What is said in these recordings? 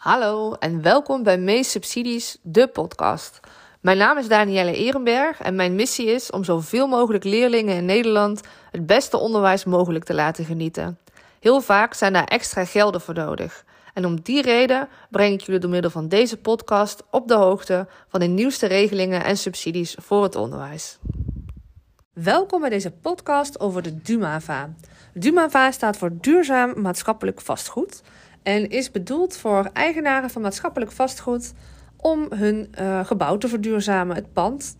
Hallo en welkom bij Mees Subsidies, de podcast. Mijn naam is Danielle Ehrenberg en mijn missie is om zoveel mogelijk leerlingen in Nederland het beste onderwijs mogelijk te laten genieten. Heel vaak zijn daar extra gelden voor nodig. En om die reden breng ik jullie door middel van deze podcast op de hoogte van de nieuwste regelingen en subsidies voor het onderwijs. Welkom bij deze podcast over de DUMAVA. DUMAVA staat voor Duurzaam Maatschappelijk Vastgoed en is bedoeld voor eigenaren van maatschappelijk vastgoed om hun uh, gebouw te verduurzamen, het pand.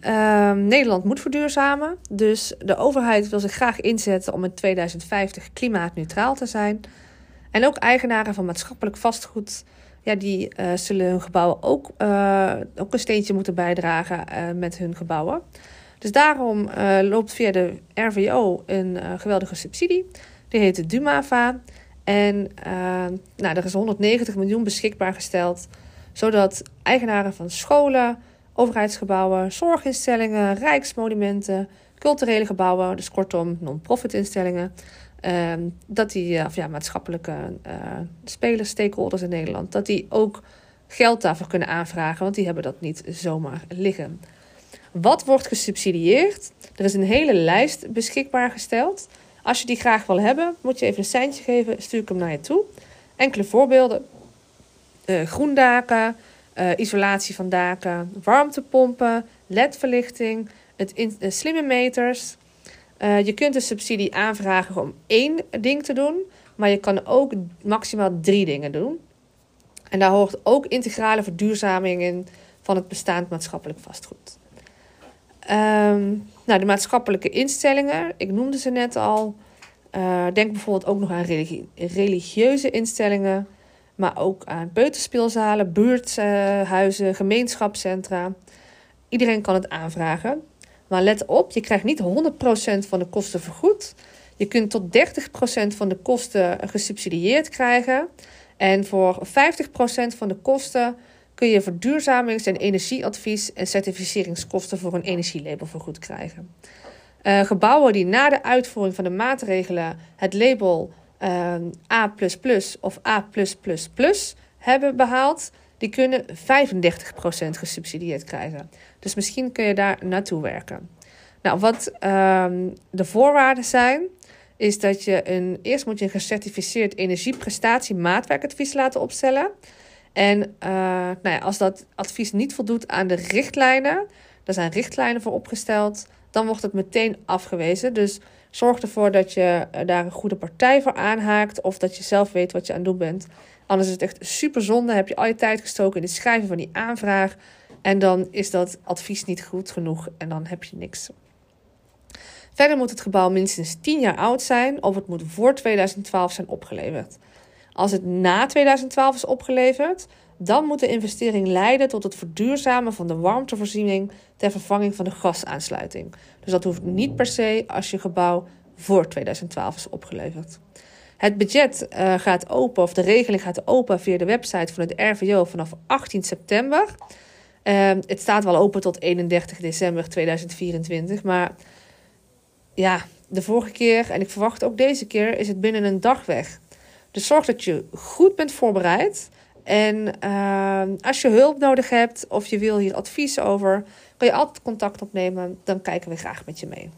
Uh, Nederland moet verduurzamen, dus de overheid wil zich graag inzetten om in 2050 klimaatneutraal te zijn. En ook eigenaren van maatschappelijk vastgoed, ja, die uh, zullen hun gebouwen ook, uh, ook een steentje moeten bijdragen met hun gebouwen. Dus daarom loopt via de RVO een geweldige subsidie. Die heet de DUMAVA. En uh, nou, er is 190 miljoen beschikbaar gesteld, zodat eigenaren van scholen, overheidsgebouwen, zorginstellingen, rijksmonumenten, culturele gebouwen, dus kortom non-profit instellingen, uh, dat die, of ja, maatschappelijke uh, spelers, stakeholders in Nederland, dat die ook geld daarvoor kunnen aanvragen, want die hebben dat niet zomaar liggen. Wat wordt gesubsidieerd? Er is een hele lijst beschikbaar gesteld. Als je die graag wil hebben, moet je even een seintje geven, stuur ik hem naar je toe. Enkele voorbeelden: uh, groendaken, uh, isolatie van daken, warmtepompen, LED-verlichting, het uh, slimme meters. je kunt een subsidie aanvragen om één ding te doen, maar je kan ook maximaal drie dingen doen. En daar hoort ook integrale verduurzaming in van het bestaand maatschappelijk vastgoed. Um, nou, de maatschappelijke instellingen, ik noemde ze net al. Uh, denk bijvoorbeeld ook nog aan religie religieuze instellingen, maar ook aan peuterspeelzalen, buurthuizen, gemeenschapscentra. Iedereen kan het aanvragen. Maar let op, je krijgt niet 100% van de kosten vergoed. Je kunt tot 30% van de kosten gesubsidieerd krijgen. En voor 50% van de kosten kun je verduurzamings- en energieadvies en certificeringskosten voor een energielabel vergoed krijgen. Uh, gebouwen die na de uitvoering van de maatregelen het label uh, A of A hebben behaald, die kunnen 35% gesubsidieerd krijgen. Dus misschien kun je daar naartoe werken. Nou, wat uh, de voorwaarden zijn, is dat je een, eerst moet je een gecertificeerd energieprestatiemaatwerkadvies laten opstellen. En uh, nou ja, als dat advies niet voldoet aan de richtlijnen, daar zijn richtlijnen voor opgesteld, dan wordt het meteen afgewezen. Dus zorg ervoor dat je eh, daar een goede partij voor aanhaakt of dat je zelf weet wat je aan het doen bent. Anders is het echt super zonde. Heb je al je tijd gestoken in het schrijven van die aanvraag en dan is dat advies niet goed genoeg en dan heb je niks. Verder moet het gebouw minstens 10 jaar oud zijn of het moet voor 2012 zijn opgeleverd. Als het na 2012 is opgeleverd, dan moet de investering leiden tot het verduurzamen van de warmtevoorziening ter vervanging van de gasaansluiting. Dus dat hoeft niet per se als je gebouw voor 2012 is opgeleverd. Het budget uh, gaat open, of de regeling gaat open via de website van het RVO vanaf 18 september. Uh, het staat wel open tot 31 december 2024, maar ja, de vorige keer en ik verwacht ook deze keer is het binnen een dag weg. Dus zorg dat je goed bent voorbereid. En uh, als je hulp nodig hebt of je wil hier advies over, kun je altijd contact opnemen. Dan kijken we graag met je mee.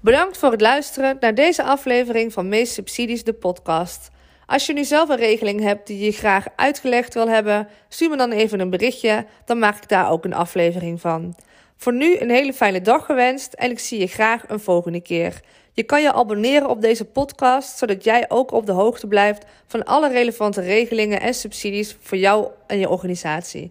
Bedankt voor het luisteren naar deze aflevering van Meest Subsidies, de podcast. Als je nu zelf een regeling hebt die je graag uitgelegd wil hebben, stuur me dan even een berichtje. Dan maak ik daar ook een aflevering van. Voor nu een hele fijne dag gewenst en ik zie je graag een volgende keer. Je kan je abonneren op deze podcast, zodat jij ook op de hoogte blijft van alle relevante regelingen en subsidies voor jou en je organisatie.